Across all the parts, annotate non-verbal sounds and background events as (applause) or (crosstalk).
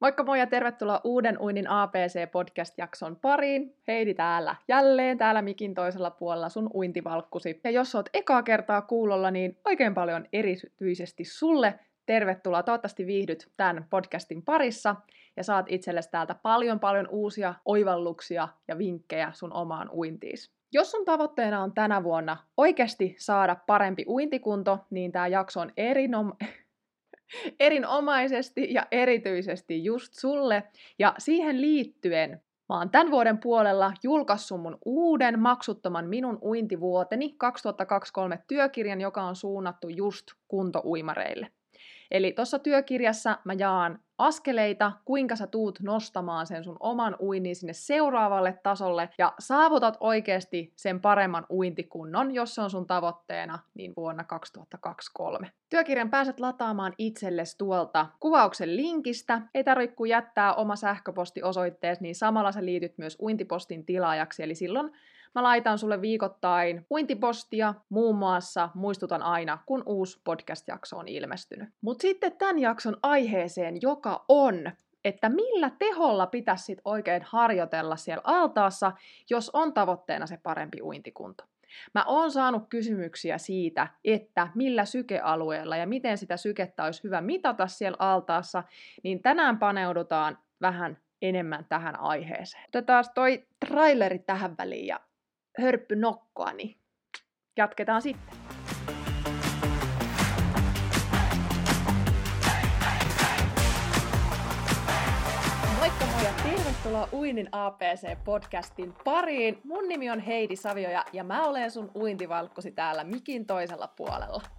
Moikka moi ja tervetuloa uuden Uinin APC-podcast-jakson pariin. Heidi täällä jälleen, täällä mikin toisella puolella sun uintivalkkusi. Ja jos oot ekaa kertaa kuulolla, niin oikein paljon erityisesti sulle tervetuloa. Toivottavasti viihdyt tämän podcastin parissa ja saat itsellesi täältä paljon paljon uusia oivalluksia ja vinkkejä sun omaan uintiis. Jos sun tavoitteena on tänä vuonna oikeasti saada parempi uintikunto, niin tämä jakso on erinom- (laughs) erinomaisesti ja erityisesti just sulle. Ja siihen liittyen mä oon tämän vuoden puolella julkaissut mun uuden maksuttoman Minun uintivuoteni 2023 työkirjan, joka on suunnattu just kuntouimareille. Eli tuossa työkirjassa mä jaan askeleita, kuinka sä tuut nostamaan sen sun oman uinnin sinne seuraavalle tasolle ja saavutat oikeasti sen paremman uintikunnon, jos se on sun tavoitteena, niin vuonna 2023. Työkirjan pääset lataamaan itsellesi tuolta kuvauksen linkistä. Ei tarvitse kuin jättää oma sähköpostiosoitteesi, niin samalla sä liityt myös uintipostin tilaajaksi, eli silloin Mä laitan sulle viikoittain uintipostia, muun muassa muistutan aina, kun uusi podcast-jakso on ilmestynyt. Mutta sitten tämän jakson aiheeseen, joka on että millä teholla pitäisi sit oikein harjoitella siellä altaassa, jos on tavoitteena se parempi uintikunto. Mä oon saanut kysymyksiä siitä, että millä sykealueella ja miten sitä sykettä olisi hyvä mitata siellä altaassa, niin tänään paneudutaan vähän enemmän tähän aiheeseen. Otetaan toi traileri tähän väliin ja hörppy nokkoa, niin jatketaan sitten. Moikka tervetuloa Uinin APC-podcastin pariin. Mun nimi on Heidi Savioja ja mä olen sun uintivalkkosi täällä mikin toisella puolella.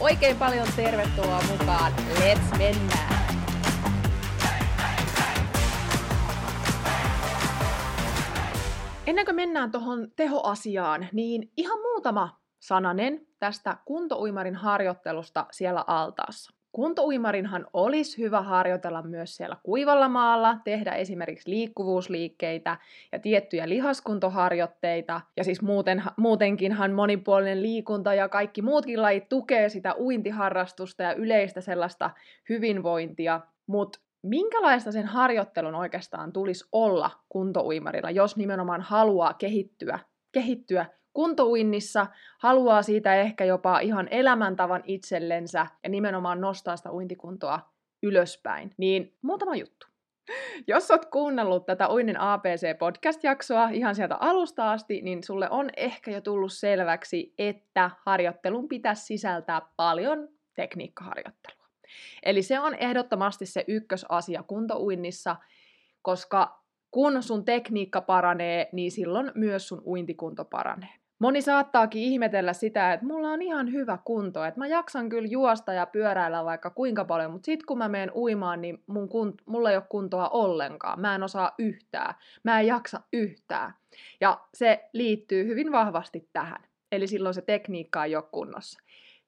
Oikein paljon tervetuloa mukaan, let's mennään! Ennen kuin mennään tuohon tehoasiaan, niin ihan muutama sananen tästä kuntouimarin harjoittelusta siellä altaassa. Kuntouimarinhan olisi hyvä harjoitella myös siellä kuivalla maalla, tehdä esimerkiksi liikkuvuusliikkeitä ja tiettyjä lihaskuntoharjoitteita. Ja siis muuten, muutenkinhan monipuolinen liikunta ja kaikki muutkin lajit tukee sitä uintiharrastusta ja yleistä sellaista hyvinvointia. Mutta minkälaista sen harjoittelun oikeastaan tulisi olla kuntouimarilla, jos nimenomaan haluaa kehittyä, kehittyä kuntouinnissa, haluaa siitä ehkä jopa ihan elämäntavan itsellensä ja nimenomaan nostaa sitä uintikuntoa ylöspäin, niin muutama juttu. Jos oot kuunnellut tätä Uinnin APC-podcast-jaksoa ihan sieltä alusta asti, niin sulle on ehkä jo tullut selväksi, että harjoittelun pitäisi sisältää paljon tekniikkaharjoittelua. Eli se on ehdottomasti se ykkösasia kuntouinnissa, koska kun sun tekniikka paranee, niin silloin myös sun uintikunto paranee. Moni saattaakin ihmetellä sitä, että mulla on ihan hyvä kunto, että mä jaksan kyllä juosta ja pyöräillä vaikka kuinka paljon, mutta sit kun mä menen uimaan, niin mun kunt- mulla ei ole kuntoa ollenkaan. Mä en osaa yhtään. Mä en jaksa yhtään. Ja se liittyy hyvin vahvasti tähän. Eli silloin se tekniikka ei ole kunnossa.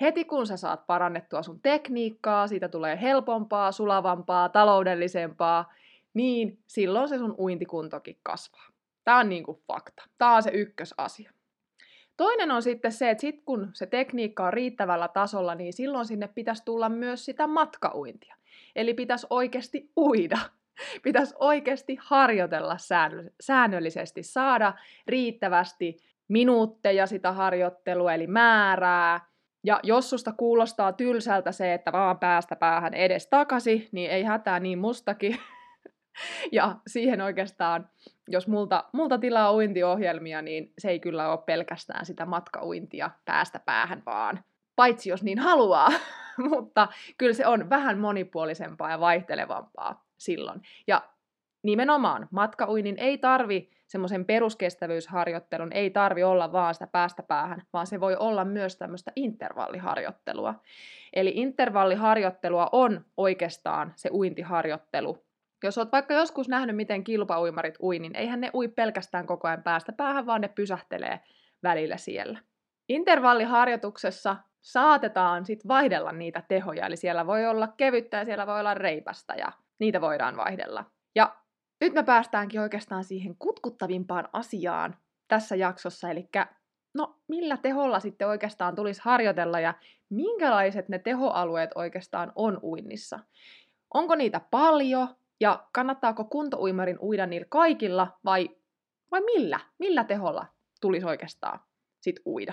Heti kun sä saat parannettua sun tekniikkaa, siitä tulee helpompaa, sulavampaa, taloudellisempaa, niin silloin se sun uintikuntokin kasvaa. Tämä on niinku fakta. Tämä on se ykkösasia. Toinen on sitten se, että sit kun se tekniikka on riittävällä tasolla, niin silloin sinne pitäisi tulla myös sitä matkauintia. Eli pitäisi oikeasti uida. (laughs) Pitäisi oikeasti harjoitella säännöllisesti, saada riittävästi minuutteja sitä harjoittelua, eli määrää, ja jos susta kuulostaa tylsältä se, että vaan päästä päähän edes takaisin, niin ei hätää niin mustakin. (laughs) ja siihen oikeastaan, jos multa, multa tilaa uintiohjelmia, niin se ei kyllä ole pelkästään sitä matkauintia päästä päähän vaan. Paitsi jos niin haluaa, (laughs) mutta kyllä se on vähän monipuolisempaa ja vaihtelevampaa silloin. Ja nimenomaan matkauinnin ei tarvi semmoisen peruskestävyysharjoittelun, ei tarvi olla vaan sitä päästä päähän, vaan se voi olla myös tämmöistä intervalliharjoittelua. Eli intervalliharjoittelua on oikeastaan se uintiharjoittelu. Jos olet vaikka joskus nähnyt, miten kilpauimarit ui, niin eihän ne ui pelkästään koko ajan päästä päähän, vaan ne pysähtelee välillä siellä. Intervalliharjoituksessa saatetaan sitten vaihdella niitä tehoja, eli siellä voi olla kevyttä ja siellä voi olla reipasta ja niitä voidaan vaihdella. Ja nyt me päästäänkin oikeastaan siihen kutkuttavimpaan asiaan tässä jaksossa, eli no millä teholla sitten oikeastaan tulisi harjoitella ja minkälaiset ne tehoalueet oikeastaan on uinnissa. Onko niitä paljon ja kannattaako kuntouimarin uida niillä kaikilla vai, vai millä? Millä teholla tulisi oikeastaan sit uida?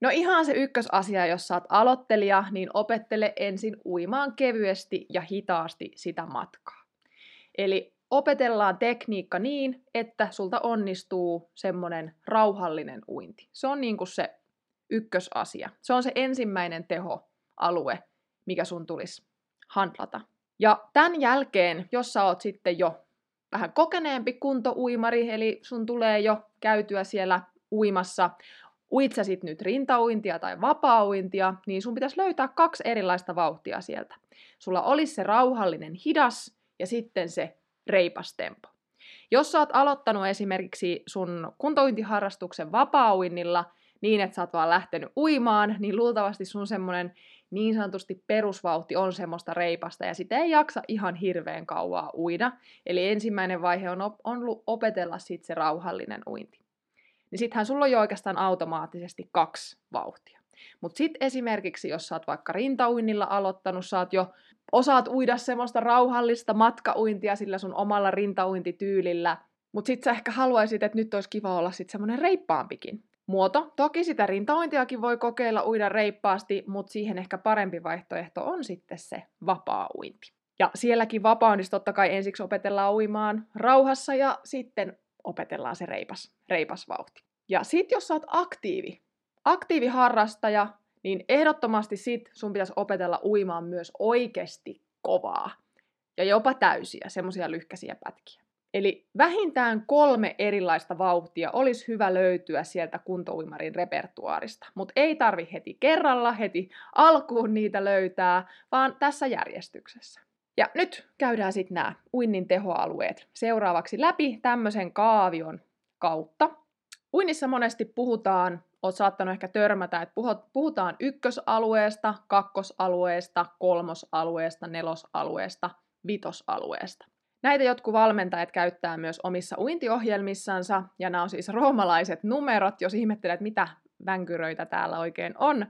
No ihan se ykkösasia, jos saat aloittelija, niin opettele ensin uimaan kevyesti ja hitaasti sitä matkaa. Eli opetellaan tekniikka niin, että sulta onnistuu semmoinen rauhallinen uinti. Se on niin kuin se ykkösasia. Se on se ensimmäinen tehoalue, mikä sun tulisi handlata. Ja tämän jälkeen, jos sä oot sitten jo vähän kokeneempi kuntouimari, eli sun tulee jo käytyä siellä uimassa, uit sä sit nyt rintauintia tai vapaa-uintia, niin sun pitäisi löytää kaksi erilaista vauhtia sieltä. Sulla olisi se rauhallinen hidas ja sitten se reipas tempo. Jos sä oot aloittanut esimerkiksi sun kuntouintiharrastuksen vapaa-uinnilla niin, että sä oot vaan lähtenyt uimaan, niin luultavasti sun semmonen niin sanotusti perusvauhti on semmoista reipasta ja sitä ei jaksa ihan hirveän kauaa uida. Eli ensimmäinen vaihe on, op- on opetella sitten se rauhallinen uinti. Niin sittenhän sulla on jo oikeastaan automaattisesti kaksi vauhtia. Mutta sitten esimerkiksi, jos sä oot vaikka rintauinnilla aloittanut, sä oot jo osaat uida semmoista rauhallista matkauintia sillä sun omalla rintauintityylillä, mutta sit sä ehkä haluaisit, että nyt olisi kiva olla sitten semmoinen reippaampikin muoto. Toki sitä rintauintiakin voi kokeilla uida reippaasti, mutta siihen ehkä parempi vaihtoehto on sitten se vapaa-uinti. Ja sielläkin vapaa totta kai ensiksi opetellaan uimaan rauhassa ja sitten opetellaan se reipas, reipas vauhti. Ja sit jos sä oot aktiivi, aktiiviharrastaja, niin ehdottomasti sit sun pitäisi opetella uimaan myös oikeasti kovaa. Ja jopa täysiä, semmoisia lyhkäisiä pätkiä. Eli vähintään kolme erilaista vauhtia olisi hyvä löytyä sieltä kuntouimarin repertuaarista. Mutta ei tarvi heti kerralla, heti alkuun niitä löytää, vaan tässä järjestyksessä. Ja nyt käydään sitten nämä uinnin tehoalueet seuraavaksi läpi tämmöisen kaavion kautta. Uinnissa monesti puhutaan, oot saattanut ehkä törmätä, että puhutaan ykkösalueesta, kakkosalueesta, kolmosalueesta, nelosalueesta, vitosalueesta. Näitä jotkut valmentajat käyttää myös omissa uintiohjelmissansa, ja nämä on siis roomalaiset numerot, jos ihmettelet, mitä vänkyröitä täällä oikein on.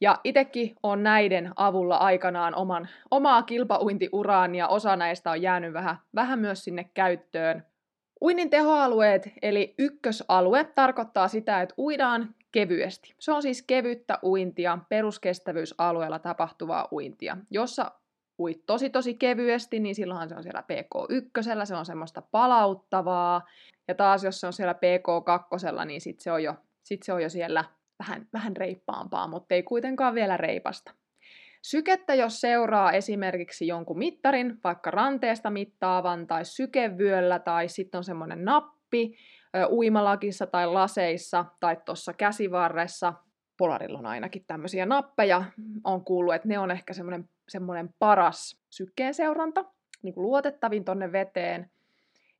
Ja itsekin on näiden avulla aikanaan oman, omaa kilpauintiuraan, ja osa näistä on jäänyt vähän, vähän myös sinne käyttöön. Uinnin tehoalueet, eli ykkösalue, tarkoittaa sitä, että uidaan kevyesti. Se on siis kevyttä uintia, peruskestävyysalueella tapahtuvaa uintia, jossa uit tosi tosi kevyesti, niin silloinhan se on siellä PK1, se on semmoista palauttavaa. Ja taas jos se on siellä PK2, niin sitten se on jo, sit se on jo siellä vähän, vähän reippaampaa, mutta ei kuitenkaan vielä reipasta. Sykettä jos seuraa esimerkiksi jonkun mittarin, vaikka ranteesta mittaavan tai sykevyöllä tai sitten on semmoinen nappi uimalakissa tai laseissa tai tuossa käsivarressa, Polarilla on ainakin tämmöisiä nappeja, on kuullut, että ne on ehkä semmoinen, semmoinen paras sykkeen seuranta, niin kuin luotettavin tonne veteen.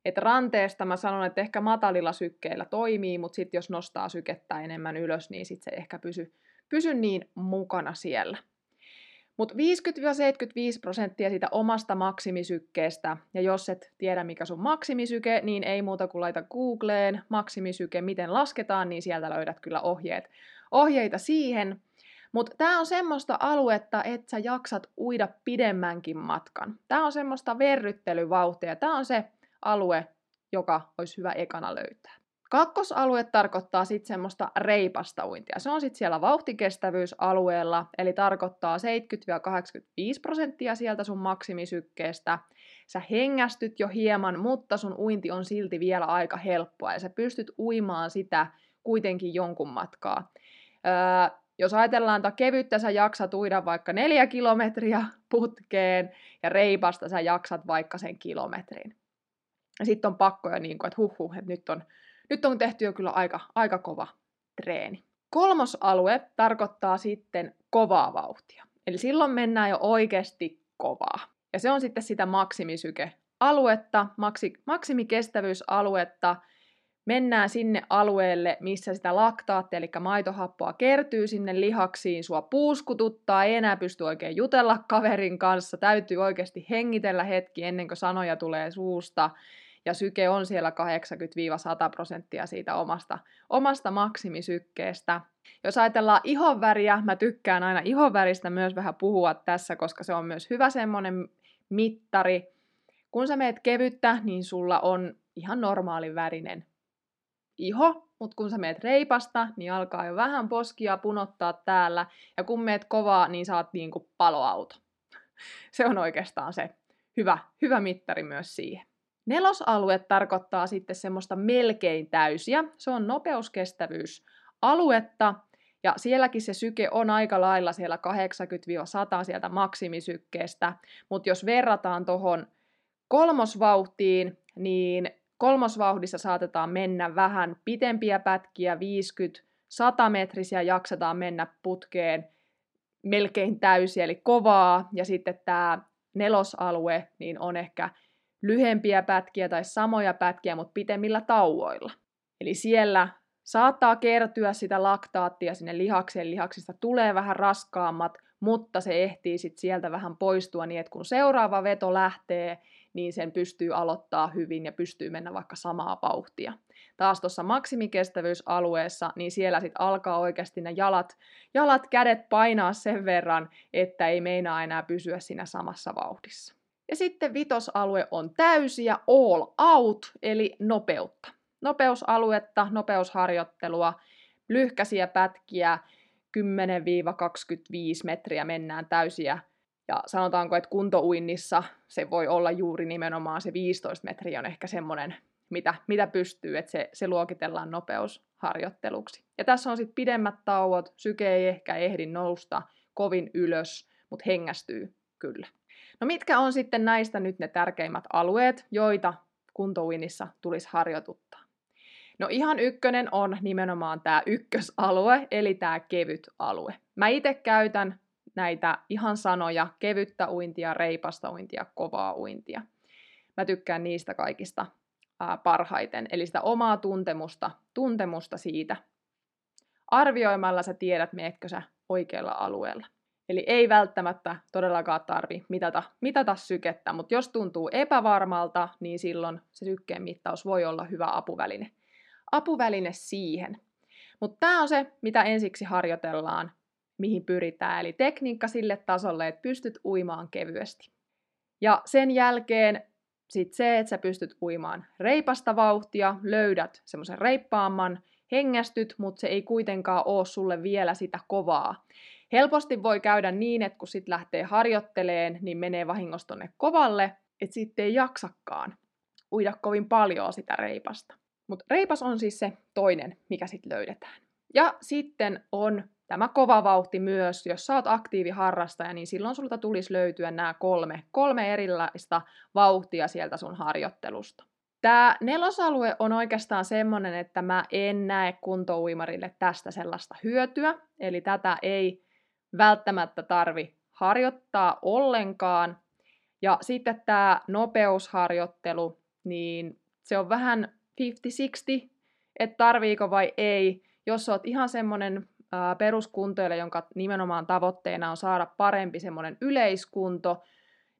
Et ranteesta mä sanon, että ehkä matalilla sykkeillä toimii, mutta sitten jos nostaa sykettä enemmän ylös, niin sitten se ehkä pysy, pysy niin mukana siellä. Mutta 50-75 prosenttia siitä omasta maksimisykkeestä, ja jos et tiedä mikä sun maksimisyke, niin ei muuta kuin laita Googleen maksimisyke, miten lasketaan, niin sieltä löydät kyllä ohjeet, ohjeita siihen. Mutta tämä on semmoista aluetta, että sä jaksat uida pidemmänkin matkan. Tämä on semmoista verryttelyvauhtia. Tämä on se alue, joka olisi hyvä ekana löytää. Kakkosalue tarkoittaa sitten semmoista reipasta uintia. Se on sitten siellä vauhtikestävyysalueella, eli tarkoittaa 70-85 prosenttia sieltä sun maksimisykkeestä. Sä hengästyt jo hieman, mutta sun uinti on silti vielä aika helppoa ja sä pystyt uimaan sitä kuitenkin jonkun matkaa. Öö, jos ajatellaan, että kevyttä sä jaksat uida vaikka neljä kilometriä putkeen ja reipasta sä jaksat vaikka sen kilometrin. Ja sitten on pakko jo niin kuin, että huh, huh että nyt on, nyt on tehty jo kyllä aika, aika kova treeni. Kolmos alue tarkoittaa sitten kovaa vauhtia. Eli silloin mennään jo oikeasti kovaa. Ja se on sitten sitä maksimisyke-aluetta, maksi, maksimikestävyysaluetta. Mennään sinne alueelle, missä sitä laktaattia, eli maitohappoa kertyy sinne lihaksiin, sua puuskututtaa, ei enää pysty oikein jutella kaverin kanssa, täytyy oikeasti hengitellä hetki ennen kuin sanoja tulee suusta ja syke on siellä 80-100 prosenttia siitä omasta, omasta maksimisykkeestä. Jos ajatellaan ihonväriä, mä tykkään aina ihonväristä myös vähän puhua tässä, koska se on myös hyvä semmoinen mittari. Kun sä meet kevyttä, niin sulla on ihan normaali värinen iho, mutta kun sä meet reipasta, niin alkaa jo vähän poskia punottaa täällä, ja kun meet kovaa, niin saat niin kuin paloauto. (laughs) Se on oikeastaan se hyvä, hyvä mittari myös siihen. Nelosalue tarkoittaa sitten semmoista melkein täysiä. Se on nopeuskestävyysaluetta, ja sielläkin se syke on aika lailla siellä 80-100 sieltä maksimisykkeestä, mutta jos verrataan tuohon kolmosvauhtiin, niin kolmosvauhdissa saatetaan mennä vähän pitempiä pätkiä, 50-100 metrisiä jaksetaan mennä putkeen melkein täysiä, eli kovaa, ja sitten tämä nelosalue niin on ehkä lyhempiä pätkiä tai samoja pätkiä, mutta pitemmillä tauoilla. Eli siellä saattaa kertyä sitä laktaattia sinne lihakseen, lihaksista tulee vähän raskaammat, mutta se ehtii sitten sieltä vähän poistua niin, että kun seuraava veto lähtee, niin sen pystyy aloittaa hyvin ja pystyy mennä vaikka samaa vauhtia. Taas tuossa maksimikestävyysalueessa, niin siellä sitten alkaa oikeasti ne jalat, jalat, kädet painaa sen verran, että ei meinaa enää pysyä siinä samassa vauhdissa. Ja sitten vitosalue on täysi ja all out, eli nopeutta. Nopeusaluetta, nopeusharjoittelua, lyhkäisiä pätkiä, 10-25 metriä mennään täysiä. Ja sanotaanko, että kuntouinnissa se voi olla juuri nimenomaan se 15 metriä on ehkä semmoinen, mitä, mitä pystyy, että se, se luokitellaan nopeusharjoitteluksi. Ja tässä on sitten pidemmät tauot, syke ei ehkä ehdi nousta kovin ylös, mutta hengästyy kyllä. No mitkä on sitten näistä nyt ne tärkeimmät alueet, joita kuntouinnissa tulisi harjoituttaa? No ihan ykkönen on nimenomaan tämä ykkösalue, eli tämä kevyt alue. Mä itse käytän näitä ihan sanoja, kevyttä uintia, reipasta uintia, kovaa uintia. Mä tykkään niistä kaikista ää, parhaiten, eli sitä omaa tuntemusta, tuntemusta siitä. Arvioimalla sä tiedät, meetkö sä oikealla alueella. Eli ei välttämättä todellakaan tarvi mitata, mitata sykettä, mutta jos tuntuu epävarmalta, niin silloin se sykkeen mittaus voi olla hyvä apuväline. Apuväline siihen. Mutta tämä on se, mitä ensiksi harjoitellaan, mihin pyritään, eli tekniikka sille tasolle, että pystyt uimaan kevyesti. Ja sen jälkeen sit se, että sä pystyt uimaan reipasta vauhtia, löydät semmoisen reippaamman, hengästyt, mutta se ei kuitenkaan ole sulle vielä sitä kovaa. Helposti voi käydä niin, että kun sitten lähtee harjoitteleen, niin menee vahingossa tonne kovalle, että sitten ei jaksakaan uida kovin paljon sitä reipasta. Mutta reipas on siis se toinen, mikä sitten löydetään. Ja sitten on tämä kova vauhti myös, jos sä oot aktiiviharrastaja, niin silloin sulta tulisi löytyä nämä kolme, kolme erilaista vauhtia sieltä sun harjoittelusta. Tämä nelosalue on oikeastaan semmoinen, että mä en näe kuntouimarille tästä sellaista hyötyä, eli tätä ei välttämättä tarvi harjoittaa ollenkaan. Ja sitten tämä nopeusharjoittelu, niin se on vähän 50-60, että tarviiko vai ei. Jos oot ihan semmoinen peruskuntoille, jonka nimenomaan tavoitteena on saada parempi semmoinen yleiskunto,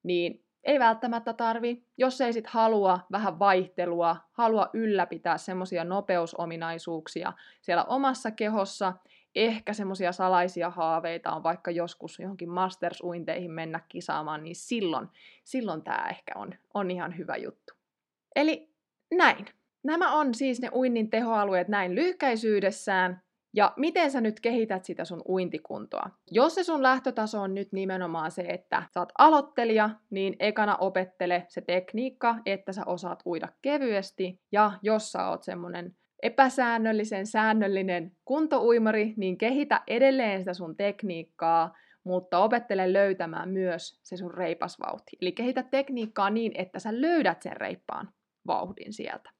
niin ei välttämättä tarvi. Jos ei sit halua vähän vaihtelua, halua ylläpitää semmoisia nopeusominaisuuksia siellä omassa kehossa, ehkä semmoisia salaisia haaveita on vaikka joskus johonkin masters-uinteihin mennä kisaamaan, niin silloin, silloin tämä ehkä on, on ihan hyvä juttu. Eli näin. Nämä on siis ne uinnin tehoalueet näin lyhkäisyydessään. Ja miten sä nyt kehität sitä sun uintikuntoa? Jos se sun lähtötaso on nyt nimenomaan se, että sä oot aloittelija, niin ekana opettele se tekniikka, että sä osaat uida kevyesti. Ja jos sä oot semmonen epäsäännöllisen säännöllinen kuntouimari, niin kehitä edelleen sitä sun tekniikkaa, mutta opettele löytämään myös se sun reipasvauhti. Eli kehitä tekniikkaa niin, että sä löydät sen reippaan vauhdin sieltä.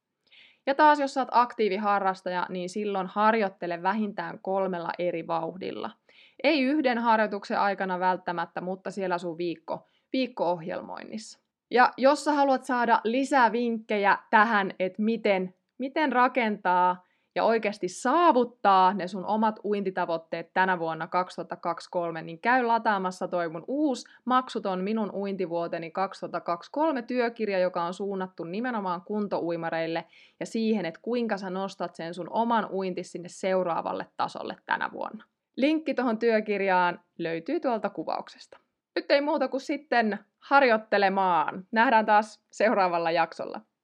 Ja taas jos olet aktiiviharrastaja, niin silloin harjoittele vähintään kolmella eri vauhdilla. Ei yhden harjoituksen aikana välttämättä, mutta siellä sun viikko, viikko-ohjelmoinnissa. Ja jos sä haluat saada lisää vinkkejä tähän, että miten, miten rakentaa ja oikeasti saavuttaa ne sun omat uintitavoitteet tänä vuonna 2023, niin käy lataamassa toi mun uusi maksuton minun uintivuoteni 2023 työkirja, joka on suunnattu nimenomaan kuntouimareille ja siihen, että kuinka sä nostat sen sun oman uinti sinne seuraavalle tasolle tänä vuonna. Linkki tuohon työkirjaan löytyy tuolta kuvauksesta. Nyt ei muuta kuin sitten harjoittelemaan. Nähdään taas seuraavalla jaksolla.